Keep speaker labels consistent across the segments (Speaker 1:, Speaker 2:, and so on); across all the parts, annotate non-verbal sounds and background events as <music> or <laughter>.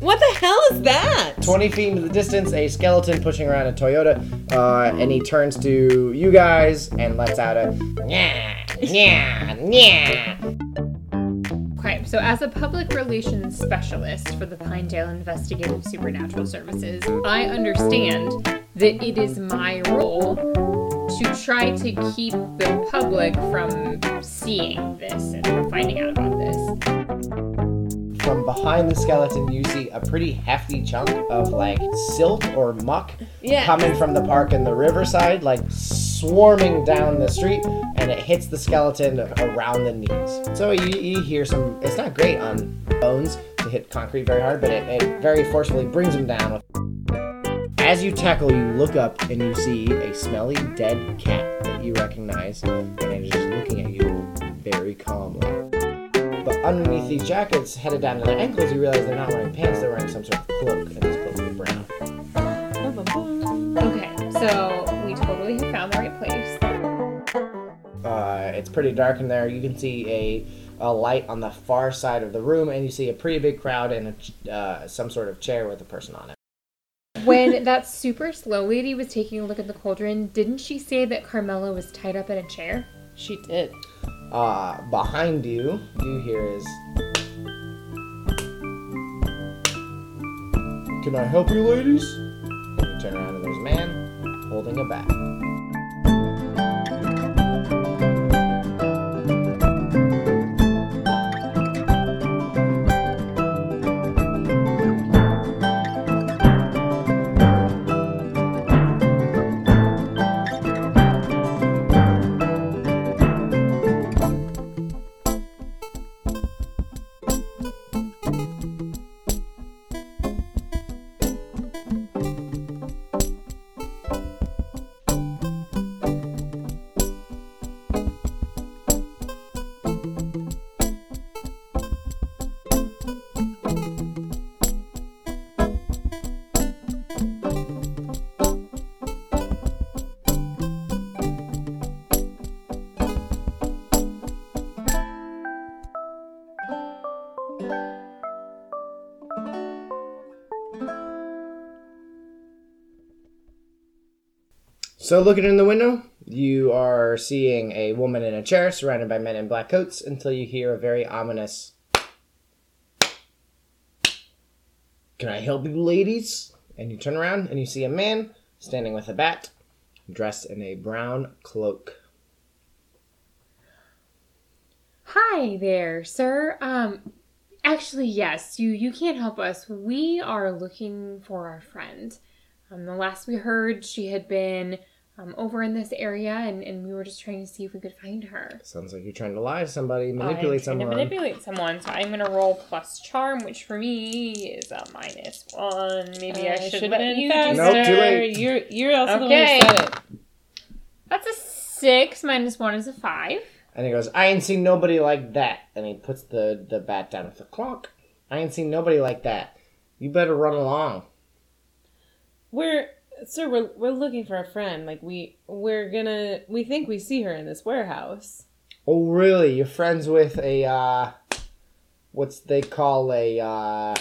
Speaker 1: What the hell is that?
Speaker 2: 20 feet into the distance, a skeleton pushing around a Toyota, uh, and he turns to you guys and lets out a yeah, yeah, yeah.
Speaker 3: Okay, so as a public relations specialist for the Pinedale Investigative Supernatural Services, I understand that it is my role to try to keep the public from seeing this and from finding out about this.
Speaker 2: From behind the skeleton, you see a pretty hefty chunk of like silt or muck
Speaker 1: Yeah.
Speaker 2: coming from the park and the riverside, like swarming down the street, and it hits the skeleton around the knees. So you, you hear some. It's not great on bones to hit concrete very hard, but it, it very forcefully brings them down. As you tackle, you look up and you see a smelly dead cat that you recognize, and it is just looking at you very calmly. But underneath these jackets, headed down to their ankles, you realize they're not wearing pants, they're wearing some sort of cloak, and this cloak is brown.
Speaker 3: Okay, so we totally have found the right place.
Speaker 2: Uh, it's pretty dark in there. You can see a, a light on the far side of the room, and you see a pretty big crowd and a, uh, some sort of chair with a person on it.
Speaker 3: When that super slow lady was taking a look at the cauldron, didn't she say that Carmela was tied up in a chair?
Speaker 1: She did.
Speaker 2: Uh, behind you, you hear is. Can I help you, ladies? You turn around and there's a man holding a bat. So, looking in the window, you are seeing a woman in a chair surrounded by men in black coats until you hear a very ominous. Can I help you, ladies? And you turn around and you see a man standing with a bat, dressed in a brown cloak.
Speaker 3: Hi there, sir. Um, actually, yes, you you can't help us. We are looking for our friend. Um, the last we heard, she had been um, over in this area, and, and we were just trying to see if we could find her.
Speaker 2: Sounds like you're trying to lie to somebody,
Speaker 3: I'm
Speaker 2: manipulate
Speaker 3: trying to
Speaker 2: someone.
Speaker 3: manipulate someone, so I'm gonna roll plus charm, which for me is a minus one. Maybe I
Speaker 1: Uh,
Speaker 3: should
Speaker 1: should've
Speaker 3: let
Speaker 1: been
Speaker 3: you
Speaker 1: faster.
Speaker 3: do
Speaker 2: Nope, too late.
Speaker 1: You're you're also
Speaker 3: Okay.
Speaker 1: the one who said it.
Speaker 3: That's a six minus one is a five.
Speaker 2: And he goes, I ain't seen nobody like that. And he puts the, the bat down with the clock. I ain't seen nobody like that. You better run along.
Speaker 1: We're sir, we're we're looking for a friend. Like we we're gonna we think we see her in this warehouse.
Speaker 2: Oh, really? You're friends with a, uh, what's they call a, uh,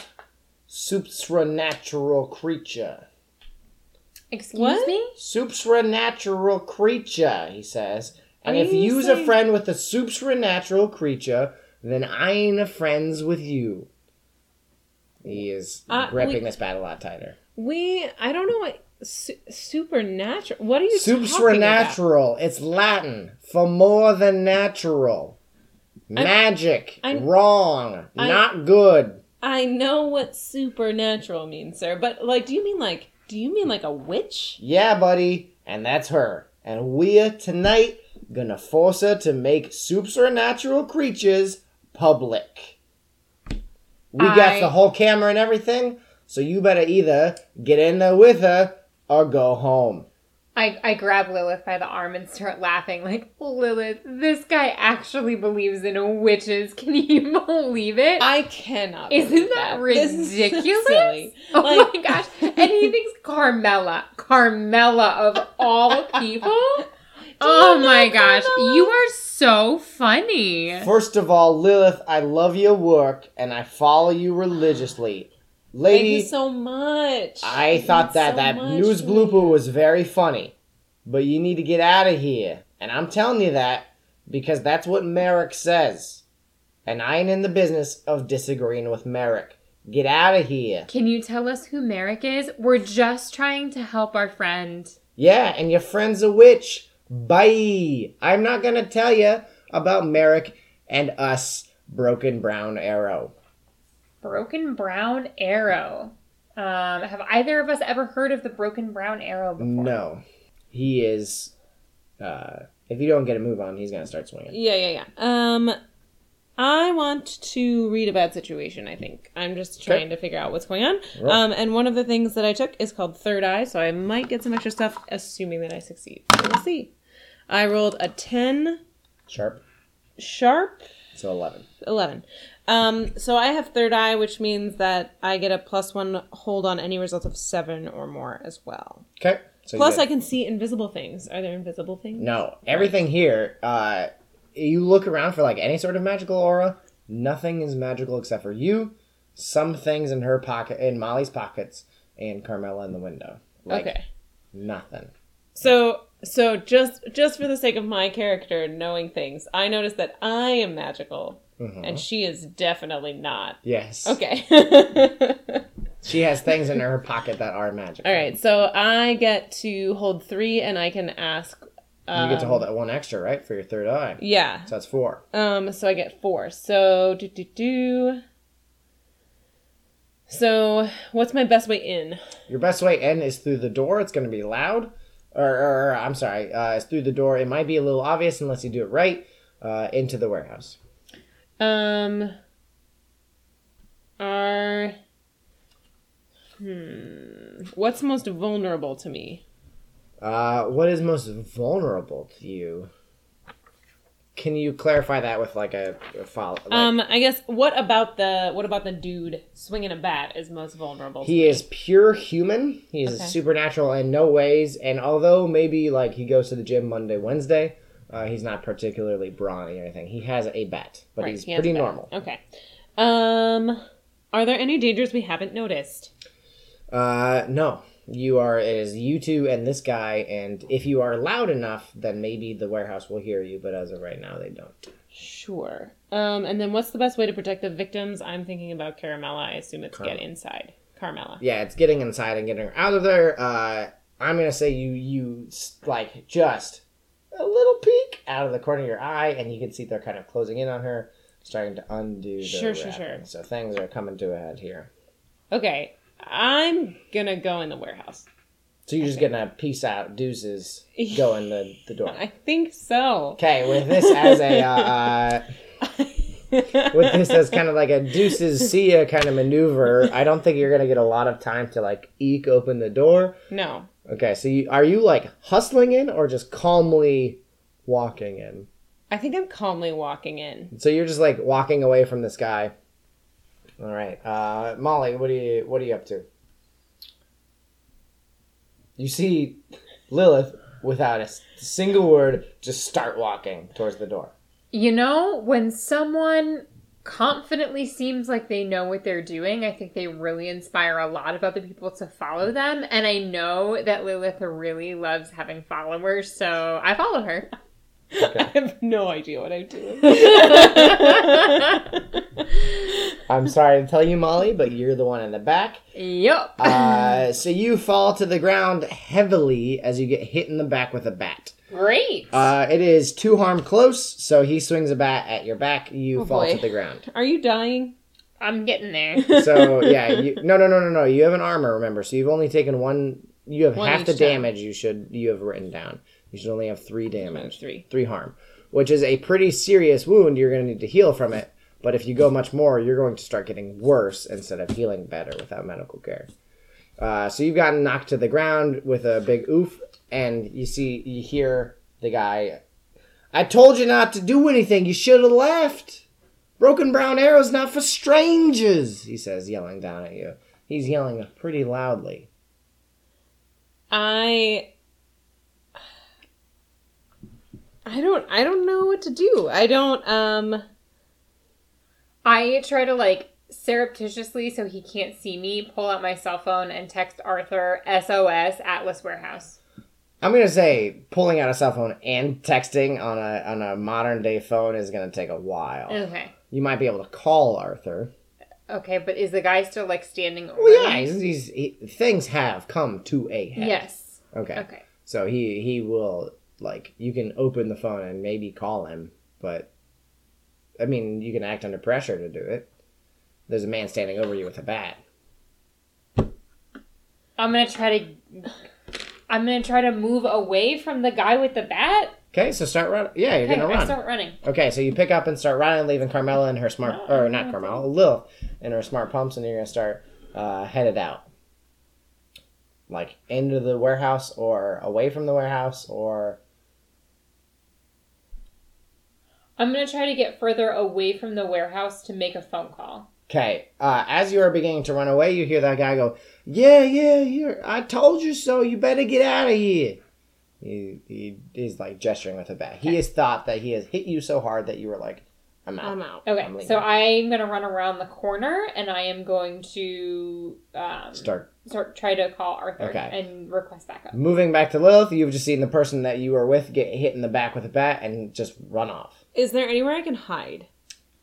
Speaker 2: supernatural creature.
Speaker 3: Excuse
Speaker 1: What?
Speaker 3: me.
Speaker 2: Supernatural creature, he says. And
Speaker 1: Are
Speaker 2: if
Speaker 1: you
Speaker 2: you's a friend with a supernatural creature, then I ain't a friends with you. He is
Speaker 1: Uh,
Speaker 2: gripping
Speaker 1: we-
Speaker 2: this bat a lot tighter.
Speaker 1: We I don't know what su- supernatural. What are you?
Speaker 2: Supernatural. It's Latin for more than natural. Magic.
Speaker 1: I'm-
Speaker 2: Wrong.
Speaker 1: I-
Speaker 2: Not good.
Speaker 1: I know what supernatural means, sir, but like, do you mean like, do you mean like a witch?
Speaker 2: Yeah, buddy. And that's her. And we're tonight gonna force her to make supernatural creatures public. We got the whole camera and everything, so you better either get in there with her or go home.
Speaker 3: I, I grab Lilith by the arm and start laughing like, Lilith, this guy actually believes in witches. Can you <laughs> believe it?
Speaker 1: I cannot.
Speaker 3: Isn't
Speaker 1: believe
Speaker 3: that
Speaker 1: This is so
Speaker 3: ridiculous?
Speaker 1: silly. <laughs>
Speaker 3: oh
Speaker 1: Like-
Speaker 3: my gosh. <laughs> And he thinks Carmela, Carmela of all people. Oh my gosh,
Speaker 1: Carmela?
Speaker 3: you are so funny.
Speaker 2: First of all, Lilith, I love your work and I follow you religiously.
Speaker 1: Thank
Speaker 2: Lady,
Speaker 1: you so much.
Speaker 2: I
Speaker 1: It
Speaker 2: thought that
Speaker 1: so
Speaker 2: that
Speaker 1: much
Speaker 2: news
Speaker 1: to
Speaker 2: blooper was very funny, but you need to get out of here. And I'm telling you that because that's what Merrick says. And I ain't in the business of disagreeing with Merrick. Get out of here.
Speaker 3: Can you tell us who Merrick is? We're just trying to help our friend.
Speaker 2: Yeah, and your friend's a witch. Bye. I'm not gonna tell you about Merrick and us, Broken Brown Arrow.
Speaker 3: Broken Brown Arrow. Um, have either of us ever heard of the Broken Brown Arrow before?
Speaker 2: No, he is. Uh, if you don't get a move on, he's gonna start swinging.
Speaker 1: Yeah, yeah, yeah. Um, I want to read a bad situation. I think I'm just
Speaker 2: Okay.
Speaker 1: trying to figure out what's going on.
Speaker 2: Roll.
Speaker 1: Um, and one of the things that I took is called Third Eye, so I might get some extra stuff, assuming that I succeed. So We'll see. I rolled a ten
Speaker 2: Sharp.
Speaker 1: sharp
Speaker 2: So eleven.
Speaker 1: 11. Um, so I have third eye, which means that I get a plus one hold on any result of seven or more as well.
Speaker 2: Okay. So
Speaker 1: Plus,
Speaker 2: get-
Speaker 1: I can see invisible things. Are there invisible things?
Speaker 2: No, everything here. Uh, you look around for like any sort of magical aura. Nothing is magical except for you. Some things in her pocket, in Molly's pockets, and Carmela in the window. Like
Speaker 1: okay.
Speaker 2: nothing.
Speaker 1: So, so just just for the sake of my character knowing things, I noticed that I am magical,
Speaker 2: Mhm.
Speaker 1: and she is definitely not.
Speaker 2: Yes.
Speaker 1: Okay. <laughs>
Speaker 2: She has things in her pocket that are magical.
Speaker 1: All right. So I get to hold three, and I can ask.
Speaker 2: You get to
Speaker 1: um,
Speaker 2: hold that one extra, right, for your third eye.
Speaker 1: Yeah.
Speaker 2: So that's four.
Speaker 1: Um, so I get four. So do do do. So what's my best way in?
Speaker 2: Your best way in is through the door. It's going to be loud. Or, or, or, I'm sorry, uh, it's through the door. It might be a little obvious unless you do it right. Uh, into the warehouse.
Speaker 1: Um, are hmm, what's most vulnerable to me?
Speaker 2: Uh, what is most vulnerable to you? Can you clarify that with like a, a follow? Like,
Speaker 1: Um, I guess what about the what about the dude swinging a bat is most vulnerable? to
Speaker 2: he is pure human. He is
Speaker 1: Okay.
Speaker 2: supernatural in no ways. And although maybe like he goes to the gym Monday, Wednesday, uh, he's not particularly brawny or anything. He has a bat, but
Speaker 1: Right,
Speaker 2: he's
Speaker 1: he
Speaker 2: pretty normal.
Speaker 1: Okay. Um, are there any dangers we haven't noticed?
Speaker 2: Uh, no. You are, it is you two and this guy, and if you are loud enough, then maybe the warehouse will hear you, but as of right now, they don't.
Speaker 1: Sure. Um, and then what's the best way to protect the victims? I'm thinking about Caramella. I assume it's
Speaker 2: Carmella.
Speaker 1: get inside. Carmella.
Speaker 2: Yeah, it's getting inside and getting her out of there. Uh, I'm gonna say you, you, like, just a little peek out of the corner of your eye, and you can see they're kind of closing in on her, starting to undo the
Speaker 1: Sure, sure,
Speaker 2: wrapping.
Speaker 1: sure.
Speaker 2: So things are coming to a head here.
Speaker 1: Okay. I'm gonna go in the warehouse.
Speaker 2: So you're just getting a peace out, deuces, <laughs> go in the, the door.
Speaker 1: I think so.
Speaker 2: Okay, with this as a, uh, uh, with this as kind of like a deuces see ya kind of maneuver, I don't think you're gonna get a lot of time to like eke open the door.
Speaker 1: no.
Speaker 2: Okay, so you, are you like hustling in or just calmly walking in?
Speaker 1: I think I'm calmly walking in.
Speaker 2: So you're just like walking away from this guy. All right, uh, Molly, what are you what are you up to? You see Lilith without a single word just start walking towards the door.
Speaker 3: You know, when someone confidently seems like they know what they're doing, I think they really inspire a lot of other people to follow them. And I know that Lilith really loves having followers, so I follow her. <laughs>
Speaker 1: I have no idea what I'm doing. <laughs>
Speaker 2: I'm sorry to tell you, Molly, but you're the one in the back.
Speaker 3: Yep.
Speaker 2: Uh, so you fall to the ground heavily as you get hit in the back with a bat.
Speaker 3: Great.
Speaker 2: Uh, it is two harm close, so he swings a bat at your back. You
Speaker 1: Oh,
Speaker 2: fall
Speaker 1: boy.
Speaker 2: to the ground.
Speaker 1: Are you dying?
Speaker 3: I'm getting there. <laughs>
Speaker 2: So <laughs> yeah, you, no, no, no, no, no. You have an armor, remember? So you've only taken one. You have
Speaker 1: One
Speaker 2: half the
Speaker 1: each time.
Speaker 2: damage. You should you have written down. You should only have three damage,
Speaker 1: Three.
Speaker 2: three harm, which is a pretty serious wound. You're going to need to heal from it. But if you go much more, you're going to start getting worse instead of healing better without medical care. Uh, so you've gotten knocked to the ground with a big oof, and you see, you hear the guy. I told you not to do anything. You should have left. Broken brown arrow's not for strangers. He says, yelling down at you. He's yelling pretty loudly.
Speaker 1: I I don't I don't know what to do. I don't um
Speaker 3: I try to like surreptitiously, so he can't see me, pull out my cell phone and text Arthur SOS Atlas Warehouse.
Speaker 2: I'm gonna say pulling out a cell phone and texting on a on a modern day phone is gonna take a while.
Speaker 3: Okay.
Speaker 2: You might be able to call Arthur.
Speaker 3: Okay, but is the guy still like standing over?
Speaker 2: Well, yeah, he's, he's, he, things have come to a head.
Speaker 3: Yes.
Speaker 2: Okay.
Speaker 3: Okay.
Speaker 2: So he he will like you can open the phone and maybe call him, but I mean you can act under pressure to do it. There's a man standing over you with a bat.
Speaker 3: I'm gonna try to. I'm gonna try to move away from the guy with the bat.
Speaker 2: Okay, so start running. Yeah, you're
Speaker 3: Okay,
Speaker 2: gonna run.
Speaker 3: I start running.
Speaker 2: Okay, so you pick up and start running, leaving Carmela and her smart, or not Carmela, Lil, and her smart pumps, and you're gonna start uh, headed out, like into the warehouse or away from the warehouse, or
Speaker 3: I'm gonna try to get further away from the warehouse to make a phone call.
Speaker 2: okay. Uh, as you are beginning to run away, you hear that guy go, "Yeah, yeah, here, I told you so. You better get out of here." He he is like gesturing with a bat. He has thought that he has hit you so hard that you were like, "I'm out."
Speaker 1: I'm out.
Speaker 3: Okay,
Speaker 2: I'm
Speaker 3: so I'm gonna run around the corner and I am going to um,
Speaker 2: Start
Speaker 3: start try to call Arthur
Speaker 2: Okay.
Speaker 3: and request backup.
Speaker 2: moving back to Lilith. You've just seen the person that you were with get hit in the back with a bat and just run off.
Speaker 1: Is there anywhere I can hide?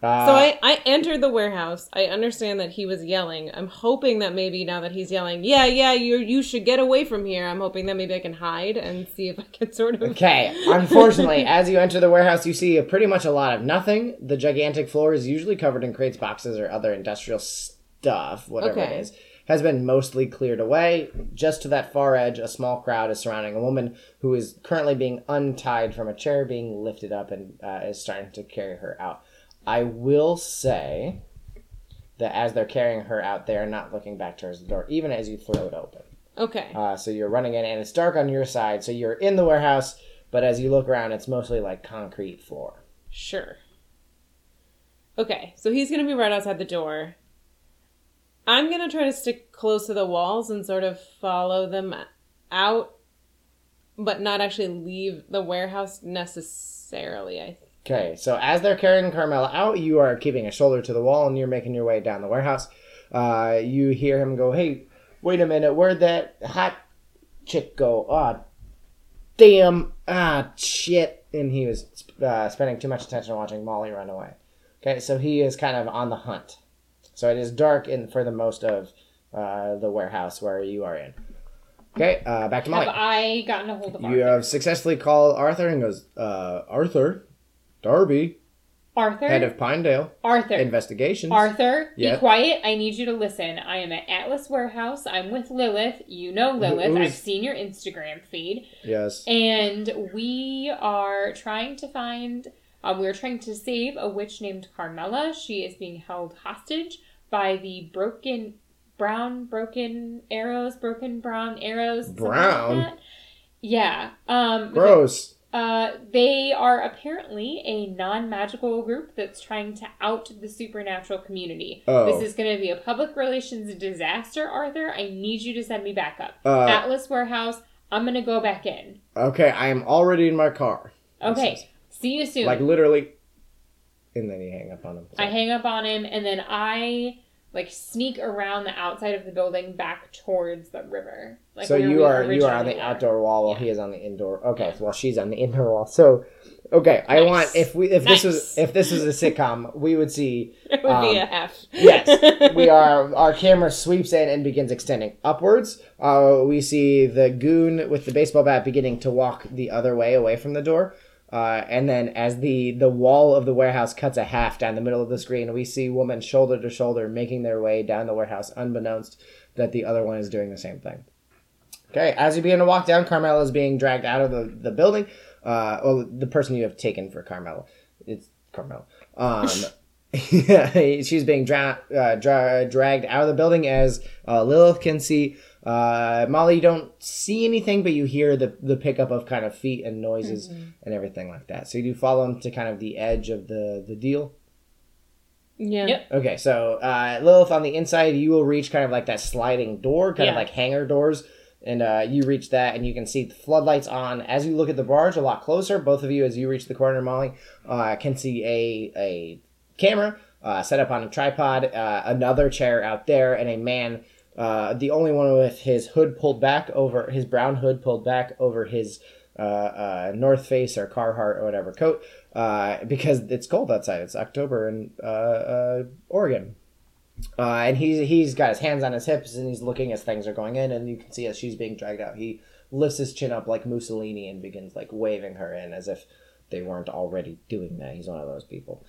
Speaker 2: Uh,
Speaker 1: So I, I entered the warehouse. I understand that he was yelling. I'm hoping that maybe now that he's yelling, yeah, yeah, you you should get away from here. I'm hoping that maybe I can hide and see if I can sort of. <laughs>
Speaker 2: Okay, unfortunately, <laughs> as you enter the warehouse, you see pretty much a lot of nothing. The gigantic floor is usually covered in crates, boxes, or other industrial stuff, whatever
Speaker 1: Okay.
Speaker 2: it is. Has been mostly cleared away. Just to that far edge, a small crowd is surrounding a woman who is currently being untied from a chair, being lifted up, and uh, is starting to carry her out. I will say that as they're carrying her out, they are not looking back towards the door, even as you throw it open.
Speaker 1: Okay.
Speaker 2: Uh, so you're running in, and it's dark on your side. So you're in the warehouse, but as you look around, it's mostly like concrete floor.
Speaker 1: Sure. Okay, so he's gonna be right outside the door. I'm gonna try to stick close to the walls and sort of follow them out, but not actually leave the warehouse necessarily. I
Speaker 2: Okay, so as they're carrying Carmela out, you are keeping a shoulder to the wall, and you're making your way down the warehouse. Uh, you hear him go, "Hey, wait a minute, where'd that hot chick go? Ah, damn, ah, shit!" And he was uh, spending too much attention watching Molly run away. Okay, so he is kind of on the hunt. So it is dark in for the most of uh, the warehouse where you are in. Okay, uh, back to Molly.
Speaker 3: Have I gotten a hold of
Speaker 2: Molly.
Speaker 3: You
Speaker 2: have successfully called Arthur and goes, uh, Arthur, Darby,
Speaker 3: Arthur?
Speaker 2: head of Pinedale
Speaker 3: Arthur.
Speaker 2: Investigations.
Speaker 3: Arthur,
Speaker 2: Yeah.
Speaker 3: be quiet. I need you to listen. I am at Atlas Warehouse. I'm with Lilith. You know Lilith.
Speaker 2: who
Speaker 3: I've seen your Instagram feed.
Speaker 2: Yes.
Speaker 3: And we are trying to find, um, we're trying to save a witch named Carmela. She is being held hostage by the broken, brown, broken arrows, broken brown arrows. something like
Speaker 2: Brown?
Speaker 3: that. Yeah. Um,
Speaker 2: Gross.
Speaker 3: Uh, they are apparently a non-magical group that's trying to out the supernatural community.
Speaker 2: Oh.
Speaker 3: This is going to be a public relations disaster, Arthur. I need you to send me back up.
Speaker 2: Uh,
Speaker 3: Atlas Warehouse. I'm going to go back in.
Speaker 2: Okay, I am already in my car.
Speaker 3: Okay. See you soon.
Speaker 2: Like literally. And then you hang up on him.
Speaker 3: I hang up on him, and then I like sneak around the outside of the building back towards the river. Like
Speaker 2: so you are you are on the outdoor wall while
Speaker 3: Yeah.
Speaker 2: he is on the indoor. Okay, well she's on the <laughs> indoor wall. So, okay, I want if we if this was if this was a sitcom, we would see <laughs>
Speaker 1: it would be
Speaker 2: Um,
Speaker 1: a F.
Speaker 2: Yes, we <laughs> are. Our camera sweeps in and begins extending upwards. Uh, we see the goon with the baseball bat beginning to walk the other way, away from the door. Uh, and then, as the the wall of the warehouse cuts a half down the middle of the screen, we see women shoulder to shoulder making their way down the warehouse, unbeknownst that the other one is doing the same thing. Okay, as you begin to walk down, Carmela is being dragged out of the, the building. Uh, well, the person you have taken for Carmela. It's Carmela. Um, yeah, <laughs> <laughs> she's being dra- uh, dra- dragged out of the building as uh, Lilith can see. Uh, Molly, you don't see anything, but you hear the, the pickup of kind of feet and noises and everything like that. So you do follow him to kind of the edge of the, the deal.
Speaker 1: Yeah.
Speaker 3: Yep.
Speaker 2: Okay, so uh, Lilith on the inside, you will reach kind of like that sliding door, kind of like hangar doors, and uh, you reach that, and you can see the floodlights on. As you look at the barge a lot closer, both of you, as you reach the corner, Molly, uh, can see a a camera uh, set up on a tripod, uh, another chair out there, and a man. Uh, the only one with his hood pulled back over his brown hood pulled back over his uh, uh, North Face or Carhartt or whatever coat uh, because it's cold outside. It's October in uh, uh, Oregon. And he's he's got his hands on his hips and he's looking as things are going in, and you can see as she's being dragged out, he lifts his chin up like Mussolini and begins like waving her in as if they weren't already doing that. He's one of those people.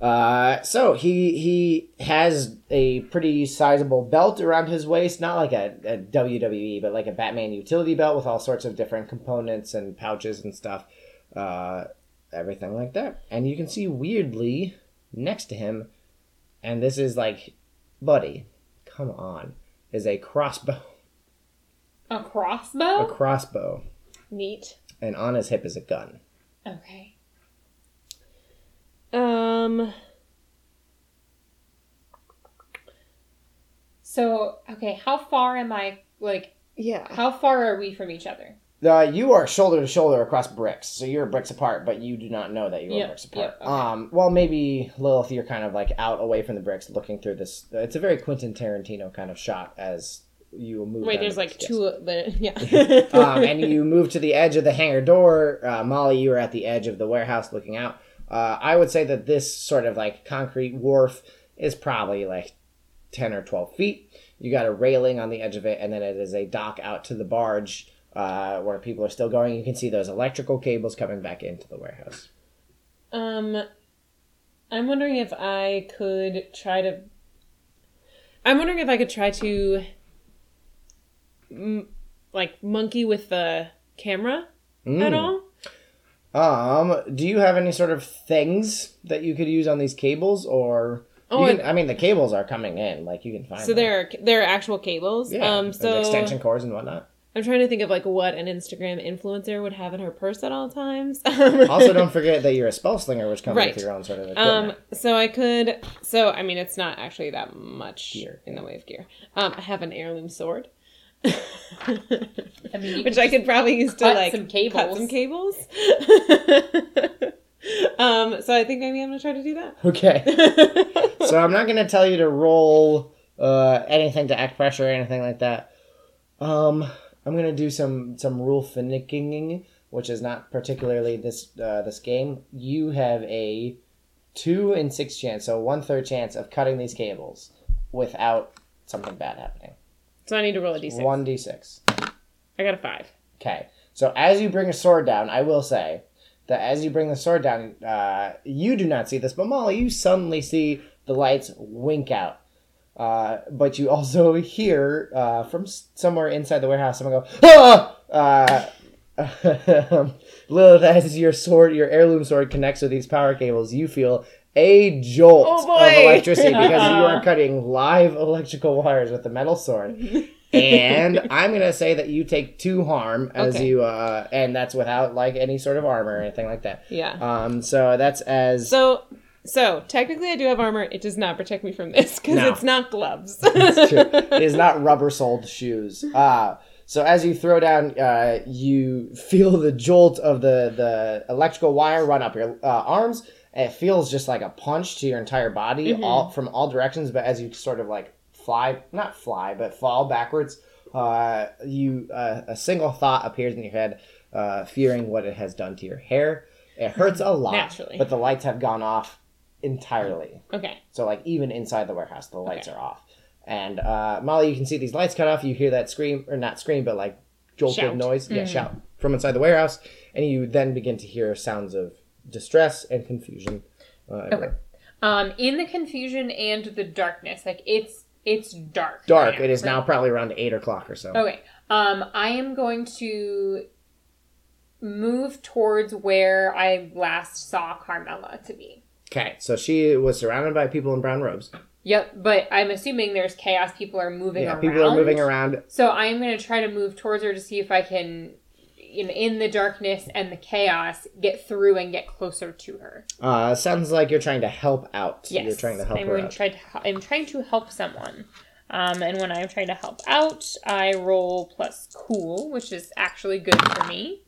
Speaker 2: Uh, so he he has a pretty sizable belt around his waist, not like a, a WWE, but like a Batman utility belt with all sorts of different components and pouches and stuff, uh, everything like that. And you can see weirdly next to him, and this is like, buddy, come on, is a crossbow,
Speaker 3: A crossbow.
Speaker 2: a
Speaker 3: crossbow?
Speaker 2: crossbow,
Speaker 1: Neat.
Speaker 2: and on his hip is a gun.
Speaker 3: okay.
Speaker 1: Um.
Speaker 3: So, okay, how far am I, like,
Speaker 1: Yeah.
Speaker 3: how far are we from each other?
Speaker 2: Uh, you are shoulder to shoulder across bricks, so you're bricks apart, but you do not know that you are
Speaker 3: Yeah,
Speaker 2: bricks apart.
Speaker 3: yeah, okay.
Speaker 2: Um, well, maybe Lilith, you're kind of like out away from the bricks, looking through this. It's a very Quentin Tarantino kind of shot as you move.
Speaker 1: Wait, there's
Speaker 2: the
Speaker 1: like two. of The, <laughs> yeah. <laughs>
Speaker 2: um, and you move to the edge of the hangar door. Uh, Molly, you are at the edge of the warehouse looking out. Uh, I would say that this sort of like concrete wharf is probably like 10 or 12 feet. You got a railing on the edge of it, and then it is a dock out to the barge uh, where people are still going. You can see those electrical cables coming back into the warehouse.
Speaker 1: Um, I'm wondering if I could try to. I'm wondering if I could try to, m- like, monkey with the camera at
Speaker 2: Mm.
Speaker 1: all.
Speaker 2: Um, do you have any sort of things that you could use on these cables, or?
Speaker 1: Oh,
Speaker 2: can- I mean, the cables are coming in. Like you can find.
Speaker 1: So
Speaker 2: them.
Speaker 1: there are there are actual cables.
Speaker 2: yeah,
Speaker 1: Um. So
Speaker 2: extension cords and whatnot.
Speaker 1: I'm trying to think of like what an Instagram influencer would have in her purse at all times. <laughs>
Speaker 2: also, don't forget that you're a spell slinger, which comes
Speaker 1: Right.
Speaker 2: with your own sort of equipment.
Speaker 1: Um, so I could, so I mean, it's not actually that much
Speaker 2: Gear,
Speaker 1: in the way of gear. Um, I have an heirloom sword,
Speaker 3: I mean,
Speaker 1: which I could probably use to
Speaker 3: cut
Speaker 1: like
Speaker 3: some
Speaker 1: cut
Speaker 3: cables.
Speaker 1: some cables. <laughs> um, so I think maybe I'm gonna try to do that.
Speaker 2: Okay. <laughs> so I'm not going to tell you to roll uh, anything to act pressure or anything like that. Um, I'm going to do some some rule finicking, which is not particularly this uh, this game. You have a two in six chance, so one third chance of cutting these cables without something bad happening.
Speaker 1: So I need to roll a d6.
Speaker 2: One d six.
Speaker 1: I got a five.
Speaker 2: Okay. So as you bring a sword down, I will say that as you bring the sword down, uh, you do not see this, but Molly, you suddenly see the lights wink out. Uh, but you also <laughs> hear uh, from somewhere inside the warehouse someone go, ah! Uh, <laughs> Lilith, as your sword, your heirloom sword connects with these power cables, you feel a jolt
Speaker 1: Oh,
Speaker 2: of electricity because you are <laughs> cutting live electrical wires with the metal sword and <laughs> I'm gonna say that you take two harm as
Speaker 1: Okay.
Speaker 2: you, uh, and that's without like any sort of armor or anything like that.
Speaker 1: Yeah.
Speaker 2: Um, so that's as
Speaker 1: So, so technically I do have armor. It does not protect me from this because
Speaker 2: No.
Speaker 1: it's not gloves. <laughs>
Speaker 2: It's true. it is not rubber soled shoes. Uh, so as you throw down, uh, you feel the jolt of the the electrical wire run up your uh, arms. It feels just like a punch to your entire body, all from all directions. But as you sort of like fly, not fly, but fall backwards, uh, you uh, a single thought appears in your head, uh, fearing what it has done to your hair. It hurts a <laughs> lot,
Speaker 1: Naturally.
Speaker 2: but the lights have gone off entirely.
Speaker 1: okay.
Speaker 2: So like even inside the warehouse, the lights
Speaker 1: Okay.
Speaker 2: are off. And uh, Molly, you can see these lights cut off. You hear that scream, or not scream, but like jolted noise. Yeah, shout from inside the warehouse, and you then begin to hear sounds of distress and confusion. Uh, everywhere.
Speaker 3: Um, in the confusion and the darkness, like it's it's dark.
Speaker 2: Dark.
Speaker 3: now,
Speaker 2: It is
Speaker 3: right?
Speaker 2: now probably around eight o'clock or so.
Speaker 3: Okay. Um, I am going to move towards where I last saw Carmela to be.
Speaker 2: Okay, so she was surrounded by people in brown robes.
Speaker 3: Yep, but I'm assuming there's chaos. People are moving
Speaker 2: Yeah,
Speaker 3: around.
Speaker 2: people are moving around.
Speaker 3: So I am going to try to move towards her to see if I can, in in the darkness and the chaos, get through and get closer to her.
Speaker 2: Uh, sounds like you're trying to help out.
Speaker 3: Yes,
Speaker 2: You're trying to help
Speaker 3: I'm
Speaker 2: her out.
Speaker 3: try to. I'm trying to help someone. Um, and when I'm trying to help out, I roll plus cool, which is actually good for me.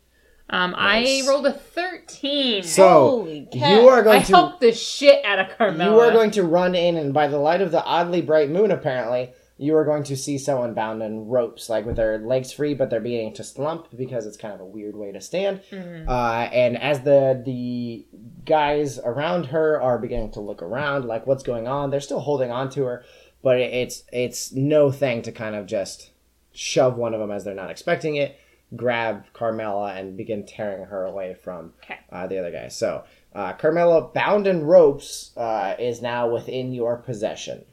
Speaker 3: Um,
Speaker 2: Nice.
Speaker 3: I rolled a 13.
Speaker 2: So you are
Speaker 3: I
Speaker 2: going to
Speaker 3: helped the shit out of Carmela.
Speaker 2: you are going to run in, and by the light of the oddly bright moon, apparently, you are going to see someone bound in ropes, like with their legs free, but they're beginning to slump because it's kind of a weird way to stand.
Speaker 3: Mhm.
Speaker 2: Uh, and as the the guys around her are beginning to look around, like what's going on, they're still holding on to her, but it's it's no thing to kind of just shove one of them as they're not expecting it, grab Carmela, and begin tearing her away from
Speaker 3: Okay.
Speaker 2: uh, the other guy. So uh, Carmela, bound in ropes, uh, is now within your possession.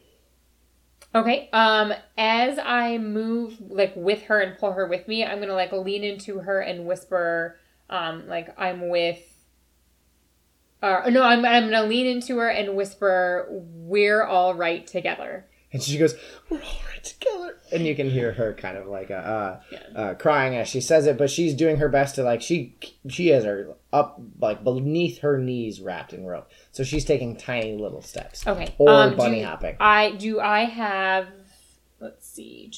Speaker 3: Okay. Um, as I move like with her and pull her with me, I'm gonna like lean into her and whisper, um, like I'm with. Uh, no, I'm I'm gonna lean into her and whisper, "We're all right together."
Speaker 2: And she goes, "We're all right together." And you can hear her kind of like uh, uh,
Speaker 3: Yeah.
Speaker 2: uh, crying as she says it, but she's doing her best to like she she has her up like beneath her knees wrapped in rope, so she's taking tiny little steps.
Speaker 3: Okay.
Speaker 2: Or
Speaker 3: um,
Speaker 2: bunny
Speaker 3: do
Speaker 2: hopping.
Speaker 3: I do I have? Let's see.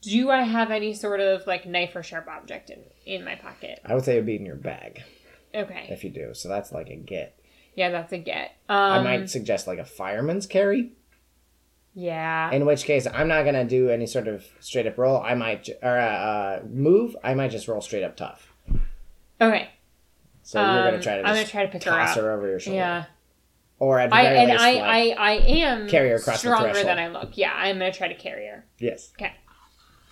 Speaker 3: Do I have any sort of like knife or sharp object in in my pocket?
Speaker 2: I would say it'd be in your bag
Speaker 3: Okay.
Speaker 2: if you do. So that's like a get.
Speaker 3: Yeah, that's a get. Um,
Speaker 2: I might suggest like a fireman's carry.
Speaker 3: Yeah.
Speaker 2: In which case, I'm not gonna do any sort of straight up roll. I might or uh, uh, move. I might just roll straight up tough.
Speaker 3: Okay.
Speaker 2: So you're
Speaker 3: Um,
Speaker 2: gonna try to
Speaker 3: I'm gonna try to pick her
Speaker 2: toss
Speaker 3: up.
Speaker 2: her over your shoulder.
Speaker 3: Yeah.
Speaker 2: Or at the
Speaker 3: I
Speaker 2: very
Speaker 3: and
Speaker 2: least,
Speaker 3: I,
Speaker 2: like-
Speaker 3: I I am
Speaker 2: carry her across
Speaker 3: stronger than I look. Yeah, I'm gonna try to carry her.
Speaker 2: yes.
Speaker 3: Okay.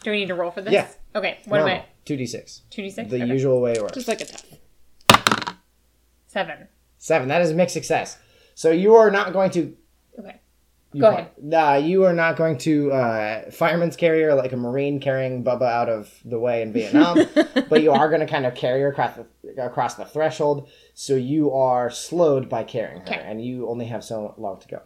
Speaker 3: Do we need to roll for this?
Speaker 2: Yeah.
Speaker 3: Okay. What am I?
Speaker 2: Two d six.
Speaker 3: Two d six.
Speaker 2: The usual way it works.
Speaker 1: Just like a tough.
Speaker 3: seven.
Speaker 2: Seven. That is a mixed success. So you are not going to.
Speaker 3: Okay.
Speaker 2: You
Speaker 3: Go
Speaker 2: ahead. Uh, you are not going to uh, fireman's carrier like a marine carrying Bubba out of the way in Vietnam, <laughs> but you are going to kind of carry her across the, across the threshold. So you are slowed by carrying her,
Speaker 3: Okay.
Speaker 2: and you only have so long to go.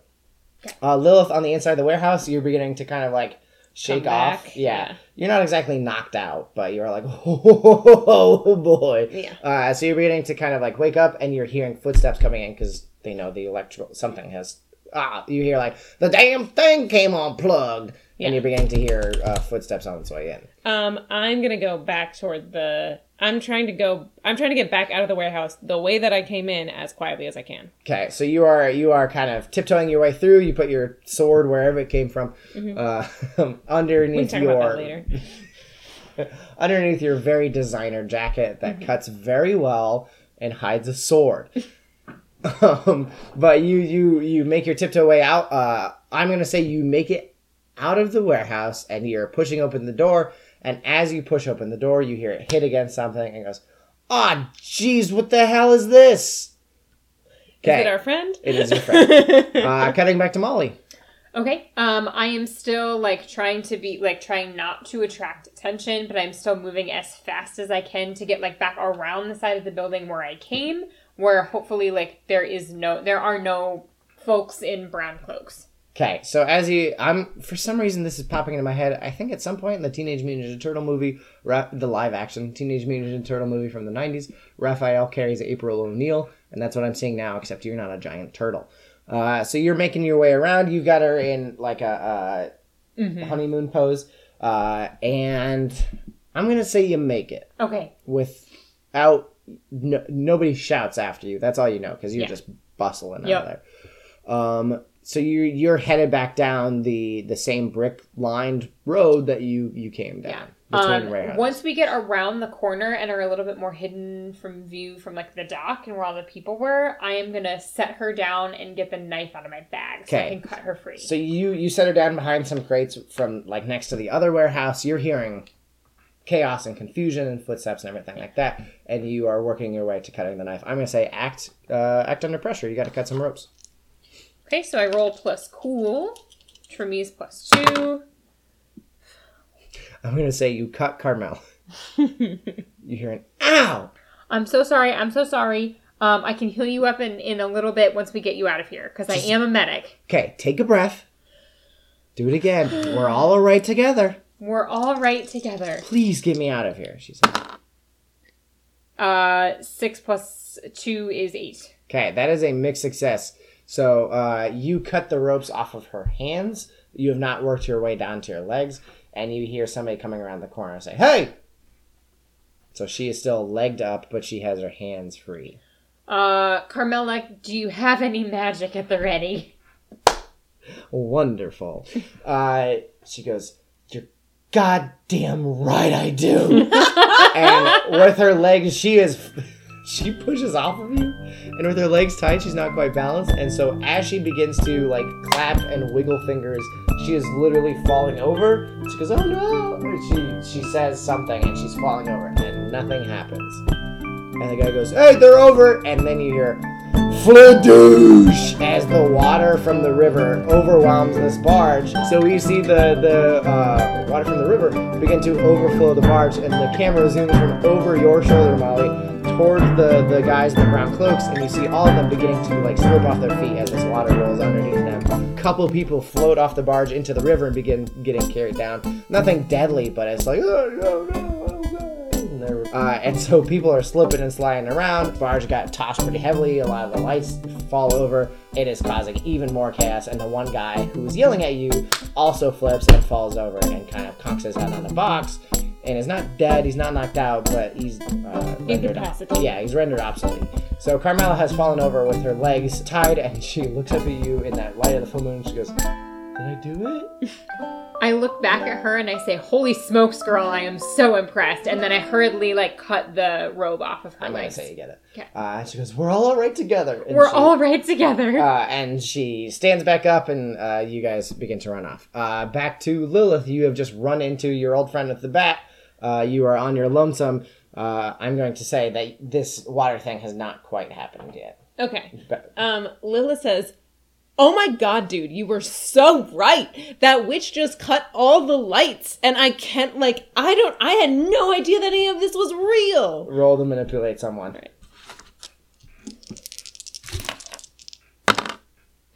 Speaker 3: Okay.
Speaker 2: Uh, Lilith on the inside of the warehouse, you're beginning to kind of like shake off. Yeah.
Speaker 1: yeah.
Speaker 2: you're not exactly knocked out, but you're like, <laughs> oh boy.
Speaker 1: Yeah.
Speaker 2: Uh, so you're beginning to kind of like wake up, and you're hearing footsteps coming in because they know the electrical something has. Ah, you hear like the damn thing came unplugged,
Speaker 1: Yeah.
Speaker 2: and you're beginning to hear uh, footsteps on its way in.
Speaker 1: Um, I'm gonna go back toward the. I'm trying to go. I'm trying to get back out of the warehouse the way that I came in as quietly as I can.
Speaker 2: Okay, so you are you are kind of tiptoeing your way through. You put your sword wherever it came from, uh, <laughs>
Speaker 1: Mm-hmm. Can
Speaker 2: underneath
Speaker 1: talk
Speaker 2: your
Speaker 1: about that later. <laughs>
Speaker 2: underneath your very designer jacket that
Speaker 1: Mm-hmm.
Speaker 2: cuts very well and hides a sword. um, but you you you make your tiptoe way out. Uh, I'm gonna say you make it out of the warehouse and you're pushing open the door. And as you push open the door, you hear it hit against something and goes, "Ah, jeez, what the hell is this?"
Speaker 1: Is it our friend?
Speaker 2: It is your friend. <laughs> uh, cutting back to Molly.
Speaker 3: Okay. Um, I am still like trying to be like trying not to attract attention, but I'm still moving as fast as I can to get like back around the side of the building where I came, where hopefully like there is no there are no folks in brown cloaks.
Speaker 2: Okay, so as you, I'm for some reason this is popping into my head. I think at some point in the Teenage Mutant Ninja Turtle movie, Ra- the live action Teenage Mutant Ninja Turtle movie from the '90s, Raphael carries April O'Neil, and that's what I'm seeing now. Except you're not a giant turtle. Uh, so you're making your way around. You've got her in like a, a honeymoon pose, uh, and I'm gonna say you make it
Speaker 3: Okay.
Speaker 2: without no, nobody shouts after you. That's all you know because you're
Speaker 3: Yeah.
Speaker 2: just bustling
Speaker 3: Yep.
Speaker 2: out of there. Um, so you're you're headed back down the the same brick lined road that you you came down
Speaker 3: Yeah.
Speaker 2: between
Speaker 3: Um, once we get around the corner and are a little bit more hidden from view from like the dock and where all the people were, I am gonna set her down and get the knife out of my bag so I can cut her free.
Speaker 2: So you you set her down behind some crates from like next to the other warehouse. You're hearing chaos and confusion and footsteps and everything like that, and you are working your way to cutting the knife. I'm gonna say act uh, act under pressure. You got to cut some ropes.
Speaker 3: Okay, so I roll plus cool, which for me is plus two.
Speaker 2: I'm gonna say you cut Carmel. <laughs> you hear an ow.
Speaker 3: I'm so sorry. I'm so sorry. Um, I can heal you up in, in a little bit once we get you out of here because I am a medic.
Speaker 2: Okay, take a breath. Do it again. <gasps> We're all all right together.
Speaker 3: We're all right together.
Speaker 2: Please get me out of here, she said.
Speaker 3: Uh, six plus two is eight.
Speaker 2: Okay, that is a mixed success. So uh, you cut the ropes off of her hands. You have not worked your way down to your legs, and you hear somebody coming around the corner say, "Hey!" So she is still legged up, but she has her hands free.
Speaker 3: Uh, Carmela, do you have any magic at the ready?
Speaker 2: Wonderful. <laughs> Uh, she goes, You're goddamn right I do. <laughs> and with her legs, she is. She pushes off of you, and with her legs tied, she's not quite balanced. And so, as she begins to like clap and wiggle fingers, she is literally falling over. She goes, "Oh no!" She she says something, and she's falling over, and nothing happens. And the guy goes, "Hey, they're over!" And then you hear, As the water from the river overwhelms this barge. So we see the the uh, water from the river begin to overflow the barge, and the camera zooms from over your shoulder, Molly, toward the the guys in the brown cloaks, and you see all of them beginning to like slip off their feet as this water rolls underneath them. A couple people float off the barge into the river and begin getting carried down. Nothing deadly, but it's like, oh no, no, And, uh, and so people are slipping and sliding around. Barge got tossed pretty heavily. A lot of the lights fall over. It is causing even more chaos. And the one guy who's yelling at you also flips and falls over and kind of conks his head on the box. And is not dead. He's not knocked out, but he's uh, rendered
Speaker 3: Incapacitated.
Speaker 2: Yeah, he's rendered obsolete. So Carmela has fallen over with her legs tied, and she <laughs> looks up at you in that light of the full moon. And she goes, "Did I do it?"
Speaker 3: I look back at her and I say, "Holy smokes, girl! I am so impressed." And then I hurriedly like cut the robe off of her
Speaker 2: I'm gonna
Speaker 3: legs.
Speaker 2: say you get it.
Speaker 3: Okay.
Speaker 2: Uh, and she goes, "We're all alright together." And
Speaker 3: We're
Speaker 2: she-
Speaker 3: all right together.
Speaker 2: Uh, and she stands back up, and uh, you guys begin to run off. Uh, back to Lilith. You have just run into your old friend with the bat. Uh, you are on your lonesome. Uh, I'm going to say that this water thing has not quite happened yet.
Speaker 1: Okay.
Speaker 2: But
Speaker 1: Um, Lila says, Oh my god, dude, you were so right. That witch just cut all the lights, and I can't, like, I don't, I had no idea that any of this was real.
Speaker 2: roll to manipulate someone. Right.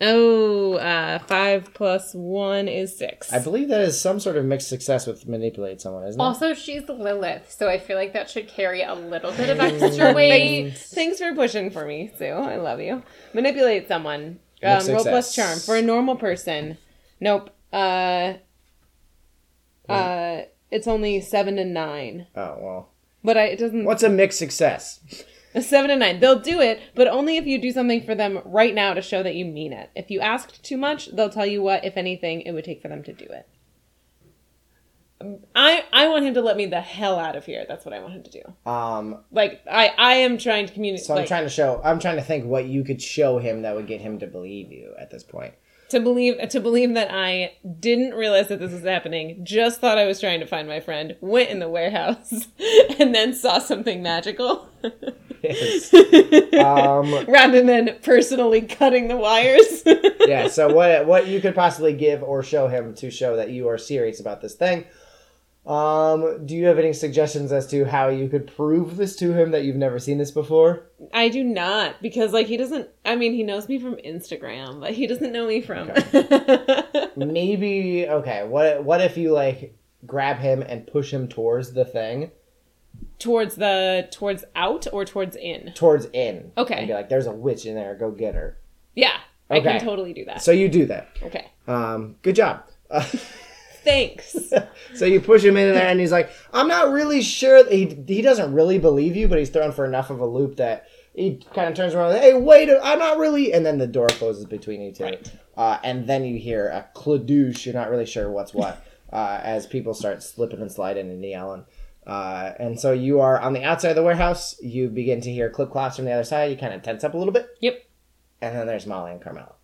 Speaker 1: Oh, uh, five plus one is six.
Speaker 2: I believe that is some sort of mixed success with manipulate someone, isn't it?
Speaker 3: also, she's Lilith, so I feel like that should carry a little bit of extra weight.
Speaker 1: Thanks for pushing for me, Sue. I love you. Manipulate someone. Um, roll plus charm for a normal person. Nope. Uh, uh, it's only seven to nine,
Speaker 2: Oh well.
Speaker 1: but I, it doesn't.
Speaker 2: What's a mixed success?
Speaker 1: A <laughs> seven to nine. They'll do it, but only if you do something for them right now to show that you mean it. If you asked too much, they'll tell you what, if anything, it would take for them to do it. I I want him to let me the hell out of here. That's what I want him to do.
Speaker 2: Um,
Speaker 1: Like I I am trying to communicate.
Speaker 2: so I'm
Speaker 1: like,
Speaker 2: trying to show. I'm trying to think what you could show him that would get him to believe you at this point.
Speaker 1: to believe to believe that I didn't realize that this was happening. Just thought I was trying to find my friend. Went in the warehouse <laughs> and then saw something magical.
Speaker 2: Yes. <laughs> um,
Speaker 1: Rather than personally cutting the wires.
Speaker 2: yeah. So what what you could possibly give or show him to show that you are serious about this thing? Um, do you have any suggestions as to how you could prove this to him that you've never seen this before?
Speaker 1: I do not because like he doesn't. I mean, he knows me from Instagram, but he doesn't know me from. <laughs>
Speaker 2: Maybe okay. What what if you like grab him and push him towards the thing,
Speaker 1: towards the towards out or towards in.
Speaker 2: towards in?
Speaker 1: Okay.
Speaker 2: And be like, "There's a witch in there. Go get her."
Speaker 1: Yeah, I can totally do that.
Speaker 2: So you do that.
Speaker 1: okay,
Speaker 2: Um, good job. <laughs>
Speaker 1: Thanks. <laughs>
Speaker 2: so you push him in there, and he's like, "I'm not really sure." He he doesn't really believe you, but he's thrown for enough of a loop that he kind of turns around. Hey, wait! I'm not really. And then the door closes between you two,
Speaker 1: Right.
Speaker 2: uh, and then you hear a cladoosh. You're not really sure what's what <laughs> uh, as people start slipping and sliding and yelling. Uh, and so you are on the outside of the warehouse. You begin to hear clip clops from the other side. You kind of tense up a little bit,
Speaker 1: Yep.
Speaker 2: and then there's Molly and Carmela.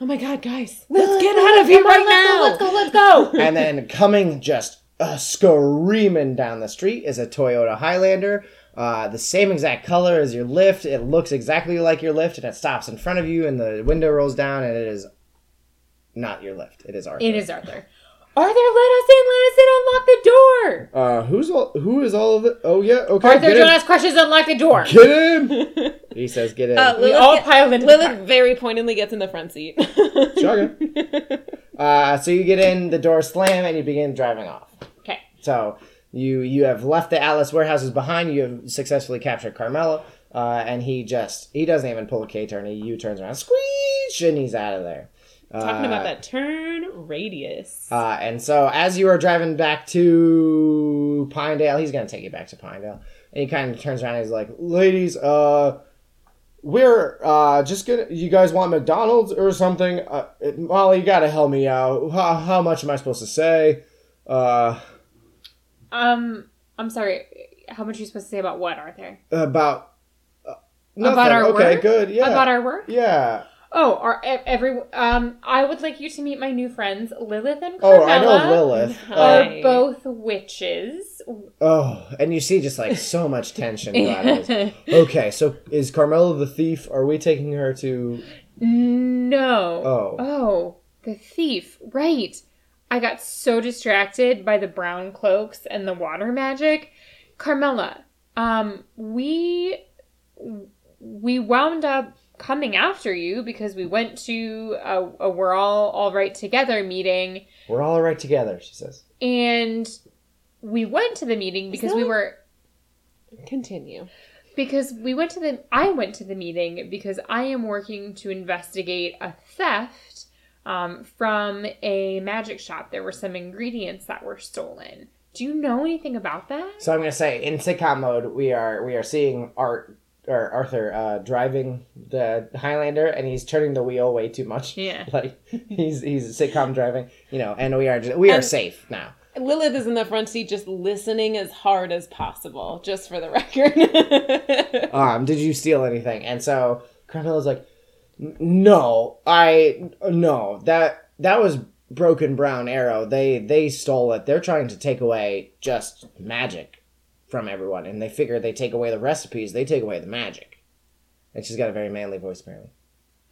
Speaker 1: Oh my god, guys, let's get out of here right now.
Speaker 3: Let's go, let's go. <laughs>
Speaker 2: and then coming just uh, screaming down the street is a Toyota Highlander. Uh, the same exact color as your Lyft. It looks exactly like your Lyft, and it stops in front of you, and the window rolls down, and it is not your Lyft. It is Arthur.
Speaker 3: It is Arthur. Arthur, let us in, let us in, unlock the door.
Speaker 2: Uh, who's all? Who is all of it? Oh yeah, okay.
Speaker 3: Arthur,
Speaker 2: get
Speaker 3: don't ask questions, unlock the door. <laughs>
Speaker 2: Get in. <laughs> he says, "Get in."
Speaker 1: Uh,
Speaker 3: We all
Speaker 1: get-
Speaker 3: piled into the
Speaker 1: Lilith
Speaker 3: car.
Speaker 1: very pointedly gets in the front seat. <laughs>
Speaker 2: Shotgun. uh, so you get in, the door slam, and you begin driving off.
Speaker 3: Okay.
Speaker 2: So you you have left the Atlas warehouses behind. You have successfully captured Carmela, uh, and he just he doesn't even pull a K turn. He U turns around, squeeze, and he's out of there.
Speaker 1: Talking
Speaker 2: Uh,
Speaker 1: about that turn radius.
Speaker 2: Uh, and so as you are driving back to Pinedale, he's gonna take you back to Pinedale, and he kind of turns around. and He's like, "Ladies, uh, we're uh just gonna. You guys want McDonald's or something? Uh, it- Molly, you gotta help me out. How, how much am I supposed to say? Uh,
Speaker 3: Um, I'm sorry. How much are you supposed to say about what, Arthur?
Speaker 2: about uh,
Speaker 3: About
Speaker 2: nothing.
Speaker 3: our
Speaker 2: okay,
Speaker 3: work?
Speaker 2: good. Yeah,
Speaker 3: About our work?
Speaker 2: yeah.
Speaker 3: Oh, our e- every um, I would like you to meet my new friends, Lilith and Carmela.
Speaker 2: Oh, I know Lilith.
Speaker 1: Hi.
Speaker 2: Uh,
Speaker 3: Are both witches.
Speaker 2: oh, and you see just like so much tension. go out of his- Okay, so is Carmela the thief? Are we taking her to?
Speaker 3: no.
Speaker 2: Oh.
Speaker 3: Oh, the thief. Right. I got so distracted by the brown cloaks and the water magic. Carmela, um, we we wound up coming after you because we went to a, a we're all all right together meeting
Speaker 2: We're all right together, she says.
Speaker 3: and we went to the meeting because we were
Speaker 1: Continue.
Speaker 3: because we went to the I went to the meeting because I am working to investigate a theft um, from a magic shop. There were some ingredients that were stolen. Do you know anything about that?
Speaker 2: So I'm gonna say in sitcom mode, we are we are seeing Art or Arthur uh, driving the Highlander, and he's turning the wheel way too much.
Speaker 3: Yeah. <laughs>
Speaker 2: like he's he's sitcom driving, you know. And we are just, we are
Speaker 1: And-
Speaker 2: safe now.
Speaker 1: Lilith is in the front seat just listening as hard as possible, just for the <laughs> record. <laughs>
Speaker 2: Um, did you steal anything? And so Carmela's like, no, I no that that was broken brown arrow. They they stole it. They're trying to take away just magic from everyone, and they figure they take away the recipes, they take away the magic. And she's got a very manly voice apparently.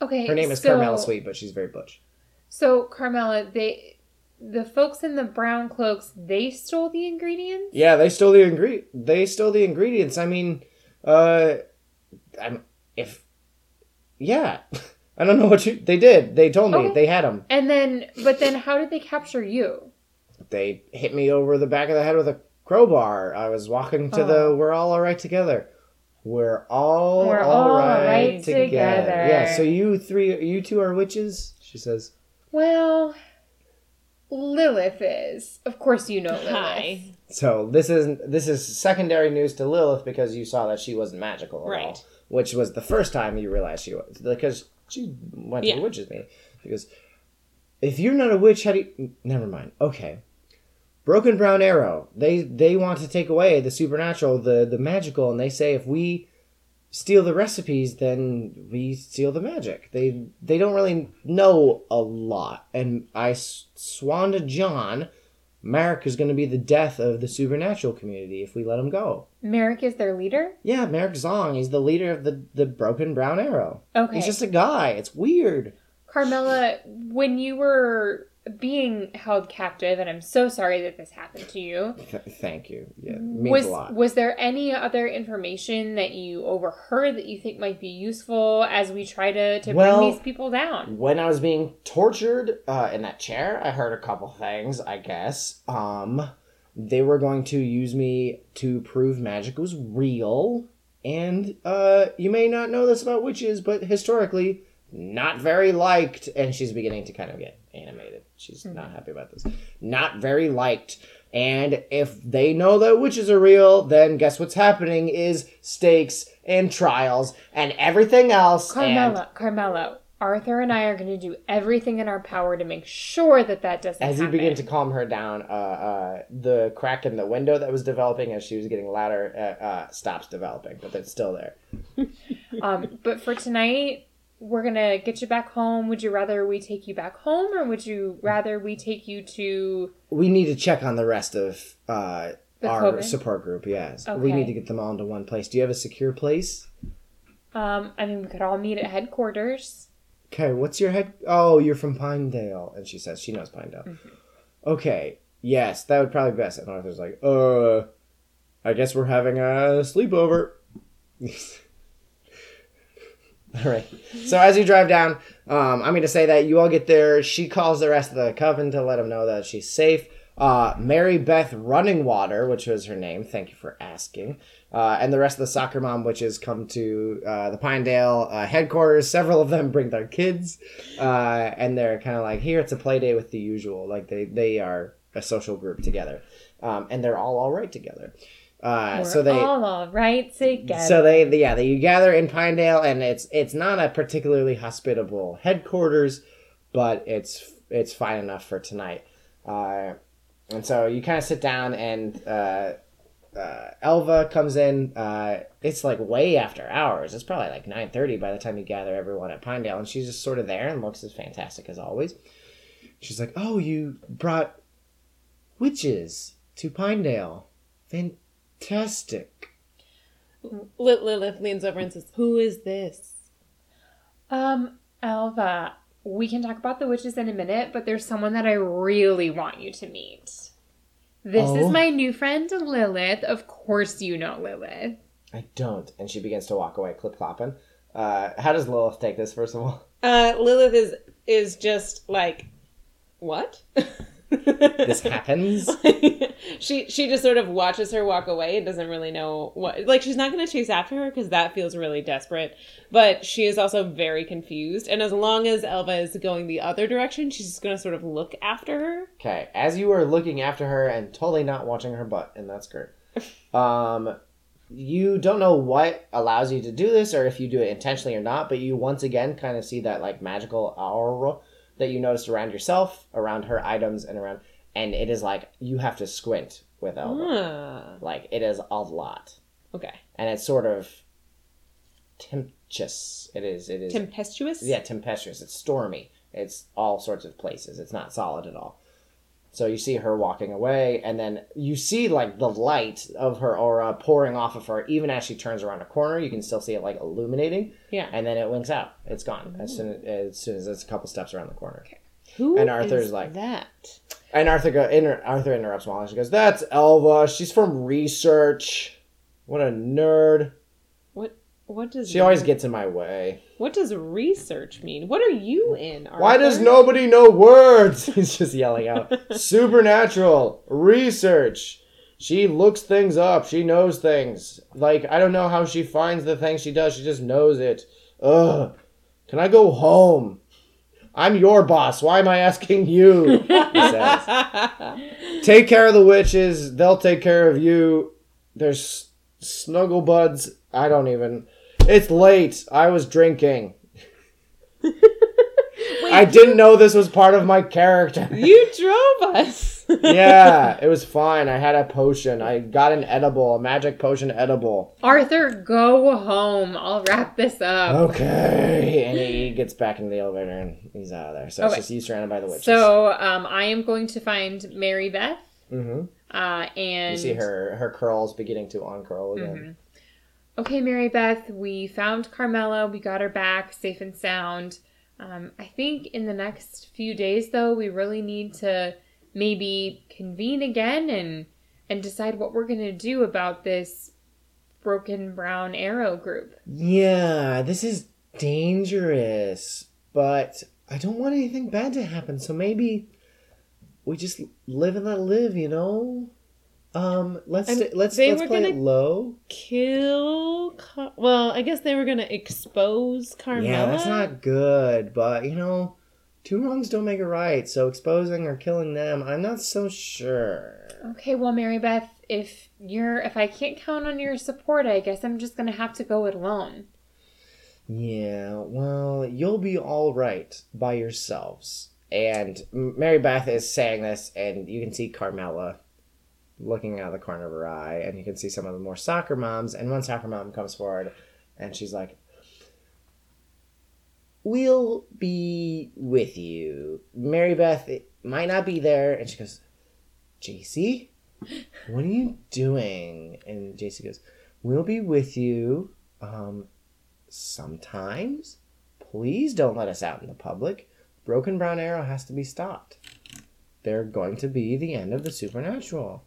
Speaker 3: Okay.
Speaker 2: Her name is
Speaker 3: so-
Speaker 2: Carmela Sweet, but she's very butch.
Speaker 3: So Carmela, they the folks in the brown cloaks, they stole the ingredients?
Speaker 2: Yeah, they stole the ingre- They stole the ingredients. I mean, uh, I'm if yeah, <laughs> I don't know what you. They did. They told me
Speaker 3: Okay.
Speaker 2: they had them.
Speaker 3: And then but then how did they capture you?
Speaker 2: They hit me over the back of the head with a crowbar. I was walking to the.
Speaker 3: Oh.
Speaker 2: We're all alright together. We're all
Speaker 3: We're
Speaker 2: all
Speaker 3: all
Speaker 2: right
Speaker 3: right
Speaker 2: together.
Speaker 3: together.
Speaker 2: Yeah. So you three, you two are witches. She says.
Speaker 3: Well, Lilith is. Of course you know Lilith.
Speaker 1: Hi.
Speaker 2: So this is this is secondary news to Lilith because you saw that she wasn't magical at
Speaker 1: Right.
Speaker 2: all, which was the first time you realized she was because she went to
Speaker 1: Yeah.
Speaker 2: the witches meeting. Because if you're not a witch, how do you? Never mind. Okay, Broken Brown Arrow. They they want to take away the supernatural, the the magical, and they say if we steal the recipes, then we steal the magic. They they don't really know a lot, and I swan to John. Merrick is going to be the death of the supernatural community if we let him go.
Speaker 3: Merrick is their leader?
Speaker 2: Yeah, Merrick Zong. He's the leader of the the Broken Brown Arrow.
Speaker 3: Okay.
Speaker 2: He's just a guy. It's weird.
Speaker 3: Carmela, when you were being held captive, and I'm so sorry that this happened to you.
Speaker 2: Th- thank you. Yeah, means
Speaker 3: Was
Speaker 2: a lot.
Speaker 3: was there any other information that you overheard that you think might be useful as we try to, to
Speaker 2: Well-
Speaker 3: bring these people down?
Speaker 2: when I was being tortured uh, in that chair, I heard a couple things. I guess um, they were going to use me to prove magic was real, and uh, you may not know this about witches, but historically, not very liked. And she's beginning to kind of get animated. She's not happy about this. Not very liked. And if they know that witches are real, then guess what's happening is stakes and trials and everything else. and-
Speaker 3: Carmela, Carmela, Arthur and I are going to do everything in our power to make sure that that doesn't happen.
Speaker 2: As you
Speaker 3: happen.
Speaker 2: begin to calm her down, uh, uh, the crack in the window that was developing as she was getting louder uh, uh, stops developing, but it's still there. <laughs>
Speaker 3: Um, but for tonight, we're gonna get you back home. Would you rather we take you back home, or would you rather we take you to?
Speaker 2: We need to check on the rest of uh,
Speaker 3: The
Speaker 2: our
Speaker 3: COVID?
Speaker 2: support group. Yes, we need to get them all into one place. Do you have a secure place?
Speaker 3: Um, I mean, we could all meet at headquarters.
Speaker 2: Okay, what's your head? Oh, you're from Pinedale, and she says she knows Pinedale.
Speaker 3: Mm-hmm.
Speaker 2: Okay, yes, that would probably be best. And Arthur's like, uh, I guess we're having a sleepover. <laughs> <laughs> all right. So as you drive down, um, I'm going to say that you all get there. She calls the rest of the coven to let them know that she's safe. uh, Mary Beth Running Water, which was her name. Thank you for asking. Uh, and the rest of the soccer mom witches come to uh, the Pinedale uh, headquarters. Several of them <laughs> bring their kids, uh, and they're kind of like, "Here, it's a play day with the usual." Like they they are a social group together, um, and they're all all right together. Uh, so they
Speaker 3: all all right together.
Speaker 2: so they, yeah, they you gather in Pinedale, and it's it's not a particularly hospitable headquarters, but it's it's fine enough for tonight. Uh, and so you kind of sit down, and uh, uh, Elva comes in. Uh, it's like way after hours. It's probably like nine thirty by the time you gather everyone at Pinedale, and she's just sort of there and looks as fantastic as always. She's like, "Oh, you brought witches to Pinedale. Fantastic."
Speaker 1: Li- Lilith leans over and says, "Who is this?"
Speaker 3: um, Elva, we can talk about the witches in a minute, but there's someone that I really want you to meet. This
Speaker 2: Oh?
Speaker 3: is my new friend Lilith. Of course, you know Lilith.
Speaker 2: I don't. And she begins to walk away, clip clopping. Uh, how does Lilith take this, first of all?
Speaker 1: Uh, Lilith is is just like, what?
Speaker 2: This happens? <laughs>
Speaker 1: she she just sort of watches her walk away and doesn't really know what. Like she's not going to chase after her because that feels really desperate. But she is also very confused. And as long as Elva is going the other direction, she's just going to sort of look after her.
Speaker 2: Okay, as you are looking after her and totally not watching her butt, and that's great. <laughs> Um, you don't know what allows you to do this, or if you do it intentionally or not, but you once again kind of see that like magical aura that you noticed around yourself, around her items, and around, and it is like you have to squint with Elva.
Speaker 1: Ah,
Speaker 2: Like it is a lot,
Speaker 1: okay.
Speaker 2: and it's sort of tempestuous. It is. It is.
Speaker 1: Tempestuous.
Speaker 2: Yeah, tempestuous. It's stormy. It's all sorts of places. It's not solid at all. So you see her walking away, and then you see like the light of her aura pouring off of her. Even as she turns around a corner, you can still see it like illuminating,
Speaker 1: Yeah.
Speaker 2: and then it winks out. It's gone as soon as, soon as it's a couple steps around the corner.
Speaker 1: Who
Speaker 2: And Arthur's
Speaker 1: is
Speaker 2: like-
Speaker 1: that.
Speaker 2: And Arthur go, inter- Arthur interrupts Molly. She goes, "That's Elva. She's from research. What a nerd.
Speaker 1: What what does
Speaker 2: She always gets in my way.
Speaker 1: What does research mean? What are you in? Arthur?
Speaker 2: Why does nobody know words? <laughs> He's just yelling out. Supernatural research. She looks things up. She knows things. Like I don't know how she finds the things she does. She just knows it. Ugh. Can I go home? I'm your boss. Why am I asking you? <laughs> He says. Take care of the witches. They'll take care of you. There's snuggle buds. I don't even. It's late. I was drinking. <laughs> I didn't know this was part of my character.
Speaker 1: You drove us.
Speaker 2: Yeah, it was fine. I had a potion. I got an edible, a magic potion edible.
Speaker 3: Arthur, go home. I'll wrap this up.
Speaker 2: Okay. And he gets back into the elevator and he's out of there. So
Speaker 3: Okay.
Speaker 2: it's just you surrounded by the witches.
Speaker 3: So um, I am going to find Mary Beth,
Speaker 2: Mm-hmm.
Speaker 3: uh, and
Speaker 2: you see her her curls beginning to uncurl again.
Speaker 3: Okay, Mary Beth, we found Carmela. We got her back safe and sound. Um, I think in the next few days, though, we really need to maybe convene again and and decide what we're gonna do about this broken brown arrow group.
Speaker 2: Yeah, this is dangerous, but I don't want anything bad to happen. So maybe we just live and let live, you know. Um, let's st- let's
Speaker 1: they
Speaker 2: let's
Speaker 1: were
Speaker 2: play it
Speaker 1: gonna-
Speaker 2: low.
Speaker 1: Kill. Car- well, I guess they were gonna expose Carmela.
Speaker 2: Yeah, that's not good, but you know, two wrongs don't make a right. So exposing or killing them, I'm not so sure.
Speaker 3: Okay, well, Mary Beth, if you're if I can't count on your support, I guess I'm just gonna have to go it alone.
Speaker 2: Yeah, well, you'll be all right by yourselves. And Mary Beth is saying this, and you can see Carmela looking out of the corner of her eye, and you can see some of the more soccer moms. And one soccer mom comes forward, and she's like, We'll be with you. Mary Beth might not be there. And she goes, JC, what are you doing? And JC goes, We'll be with you. Um, sometimes. Please don't let us out in the public. Broken Brown Arrow has to be stopped. They're going to be the end of the supernatural.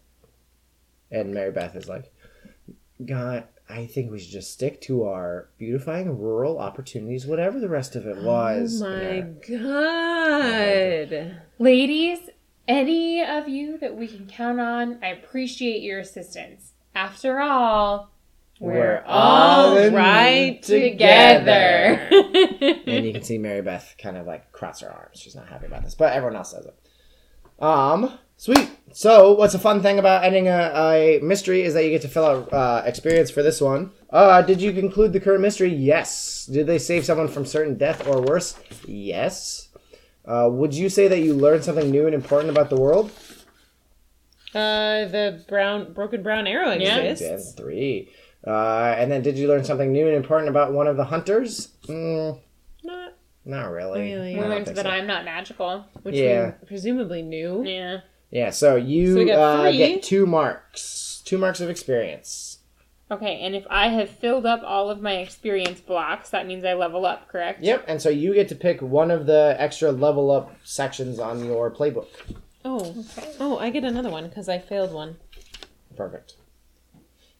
Speaker 2: And Mary Beth is like, God, I think we should just stick to our beautifying rural opportunities, whatever the rest of it was.
Speaker 1: Oh my
Speaker 2: Yeah.
Speaker 1: god.
Speaker 3: Ladies, any of you that we can count on, I appreciate your assistance. After all, we're, all
Speaker 2: in
Speaker 3: right
Speaker 2: together.
Speaker 3: together.
Speaker 2: and you can see Mary Beth kind of like cross her arms. She's not happy about this, but everyone else does it. Um, sweet. So, what's a fun thing about ending a, a mystery is that you get to fill out uh, experience for this one. Uh, did you conclude the current mystery? Yes. Did they save someone from certain death or worse? Yes. Uh, would you say that you learned something new and important about the world?
Speaker 1: Uh, the brown broken brown arrow
Speaker 3: Yeah.
Speaker 1: exists.
Speaker 2: Then three. Uh, and then did you learn something new and important about one of the hunters? Mm,
Speaker 1: Not
Speaker 2: not really.
Speaker 1: Really?
Speaker 2: I
Speaker 3: we learned that
Speaker 2: so.
Speaker 3: I'm not magical.
Speaker 1: which
Speaker 2: Yeah.
Speaker 1: we presumably knew.
Speaker 3: Yeah.
Speaker 2: Yeah, so you
Speaker 1: So we
Speaker 2: uh, get two marks. Two marks of experience.
Speaker 3: Okay, and if I have filled up all of my experience blocks, that means I level up, correct?
Speaker 2: Yep, and so you get to pick one of the extra level up sections on your playbook.
Speaker 1: Oh, oh, I get another one because I failed one.
Speaker 2: Perfect.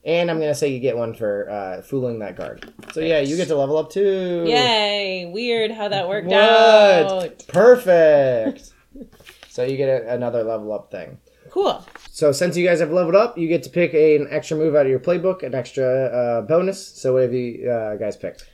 Speaker 2: And I'm gonna say you get one for uh, fooling that guard. So yeah, you get to level up too.
Speaker 1: Yay! Weird how that worked
Speaker 2: What?
Speaker 1: out.
Speaker 2: Perfect. <laughs> so you get a, another level up thing.
Speaker 1: Cool.
Speaker 2: So since you guys have leveled up, you get to pick a, an extra move out of your playbook, an extra uh, bonus. So what have you uh, guys picked?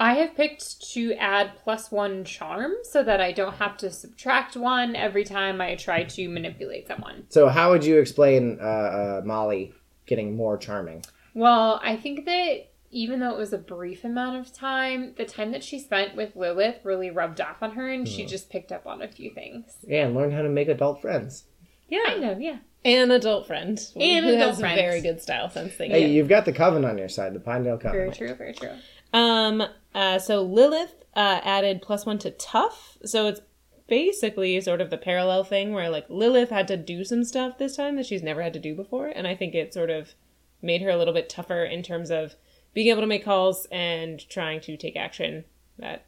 Speaker 3: I have picked to add plus one charm so that I don't have to subtract one every time I try to manipulate someone.
Speaker 2: So how would you explain uh, uh, Molly getting more charming?
Speaker 3: Well, I think that even though it was a brief amount of time, the time that she spent with Lilith really rubbed off on her and she just picked up on a few things.
Speaker 2: Yeah, and learn how to make adult friends. Yeah.
Speaker 3: Kind
Speaker 1: Yeah.
Speaker 3: of, yeah.
Speaker 1: An adult friend.
Speaker 3: And
Speaker 1: who
Speaker 3: adult
Speaker 1: has
Speaker 3: friends.
Speaker 1: very good style sense. Thank
Speaker 2: Hey,
Speaker 1: you.
Speaker 2: you've got the coven on your side, the Pinedale Coven.
Speaker 3: Very true, very true.
Speaker 1: Um. Uh. So Lilith uh, added plus one to tough. So it's basically sort of the parallel thing where like Lilith had to do some stuff this time that she's never had to do before, and I think it sort of made her a little bit tougher in terms of being able to make calls and trying to take action that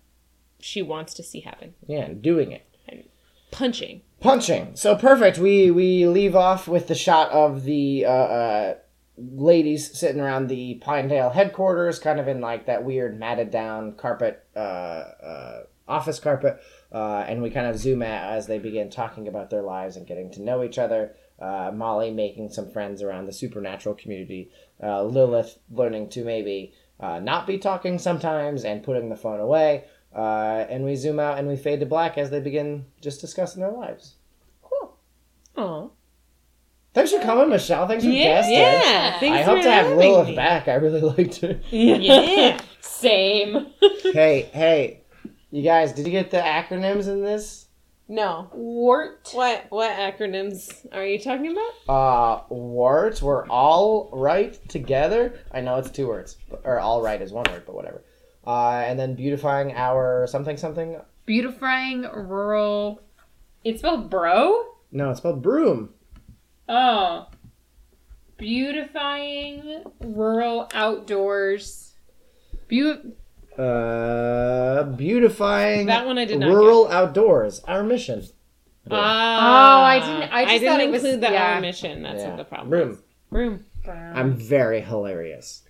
Speaker 1: she wants to see happen.
Speaker 2: Yeah, and doing it.
Speaker 1: And punching.
Speaker 2: Punching. So perfect. We we leave off with the shot of the uh, uh, ladies sitting around the Pinedale headquarters, kind of in like that weird matted down carpet, uh, uh, office carpet, uh, and we kind of zoom out as they begin talking about their lives and getting to know each other. Uh, Molly making some friends around the supernatural community. Uh, Lilith learning to maybe uh, not be talking sometimes and putting the phone away. Uh, and we zoom out and we fade to black as they begin just discussing their lives.
Speaker 3: Cool.
Speaker 1: Oh.
Speaker 2: Thanks for coming, Michelle. Thanks for guesting.
Speaker 1: Yeah. Thanks
Speaker 2: I hope
Speaker 1: for
Speaker 2: to have Lilith
Speaker 1: me.
Speaker 2: back. I really <laughs> liked her.
Speaker 1: Yeah. <laughs>
Speaker 3: Same. <laughs>
Speaker 2: hey, hey, you guys, did you get the acronyms in this?
Speaker 1: No.
Speaker 3: Wart.
Speaker 1: What what acronyms are you talking about?
Speaker 2: Uh, words. We're all right together. I know it's two words, or all right is one word, but whatever. Uh, and then beautifying our something something.
Speaker 3: Beautifying rural. It's spelled bro?
Speaker 2: No, it's spelled broom.
Speaker 3: Oh. Beautifying rural outdoors. Beau-
Speaker 2: Uh, beautifying
Speaker 1: That one I did not
Speaker 2: rural outdoors. Our mission.
Speaker 3: Oh, I didn't- I just
Speaker 1: didn't
Speaker 3: thought it was-
Speaker 1: include the
Speaker 3: yeah.
Speaker 1: our mission. That's
Speaker 2: Yeah.
Speaker 1: what the problem.
Speaker 2: Broom.
Speaker 1: is. Broom.
Speaker 2: I'm very hilarious.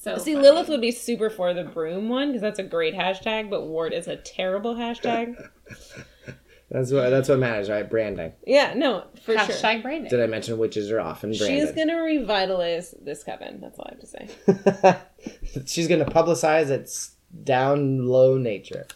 Speaker 3: so
Speaker 1: See,
Speaker 3: funny.
Speaker 1: Lilith would be super for the broom one because that's a great hashtag, but Ward is a terrible hashtag. <laughs>
Speaker 2: That's what that's what matters, right? Branding.
Speaker 1: yeah, no, for sure.
Speaker 3: Hashtag branding.
Speaker 2: Did I mention witches are often branded?
Speaker 1: She's gonna revitalize this coven. That's all I have to say. <laughs>
Speaker 2: She's gonna publicize its down low nature.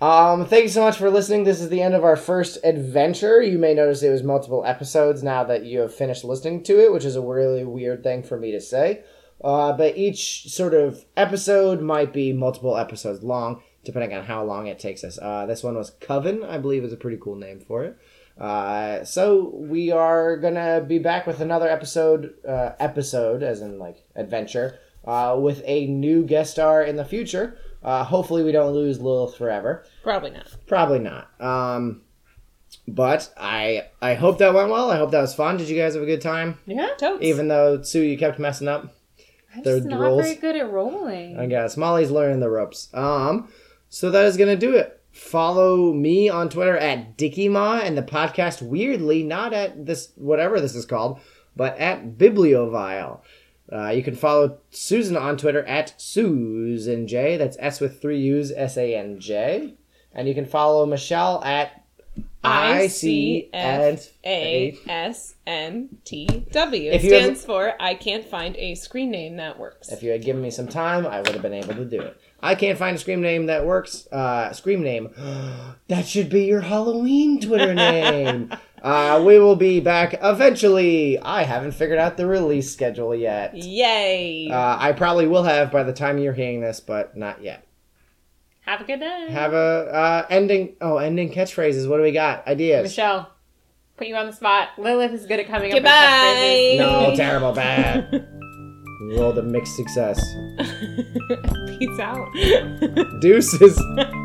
Speaker 2: Um, thank you so much for listening. This is the end of our first adventure. You may notice it was multiple episodes now that you have finished listening to it, which is a really weird thing for me to say. Uh, but each sort of episode might be multiple episodes long, depending on how long it takes us. Uh, this one was Coven, I believe is a pretty cool name for it. Uh, so we are gonna be back with another episode, uh, episode as in like adventure, uh, with a new guest star in the future. Uh, hopefully we don't lose Lilith forever.
Speaker 1: Probably not.
Speaker 2: Probably not. Um, but I I hope that went well. I hope that was fun. Did you guys have a good time?
Speaker 3: Yeah.
Speaker 1: Totes.
Speaker 2: Even though Sue, you kept messing up.
Speaker 3: I'm
Speaker 2: They're
Speaker 3: just not
Speaker 2: rolls.
Speaker 3: very good at rolling.
Speaker 2: I guess Molly's learning the ropes. Um, so that is gonna do it. Follow me on Twitter at DickieMa and the podcast weirdly not at this whatever this is called, but at Bibliovile. Uh, you can follow Susan on Twitter at Susan J. That's S with three U's, S A N J. And you can follow Michelle at
Speaker 1: I
Speaker 2: C
Speaker 1: F
Speaker 2: N
Speaker 1: A S N T W. It
Speaker 2: If you ever-
Speaker 1: stands for I can't find a screen name that works.
Speaker 2: If you had given me some time, I would have been able to do it. I can't find a scream name that works. Uh, scream name. <gasps> that should be your Halloween Twitter <laughs> name. Uh, we will be back eventually. I haven't figured out the release schedule yet.
Speaker 1: Yay!
Speaker 2: Uh, I probably will have by the time you're hearing this, but not yet.
Speaker 3: Have a good day.
Speaker 2: Have a uh, ending. Oh, ending catchphrases. What do we got? Ideas?
Speaker 3: Michelle, put you on the spot. Lilith is good at coming up
Speaker 1: Goodbye.
Speaker 3: with catchphrases.
Speaker 2: No, terrible, <laughs> bad. Rolled a mixed success. <laughs>
Speaker 1: Peace out.
Speaker 2: Deuces. <laughs>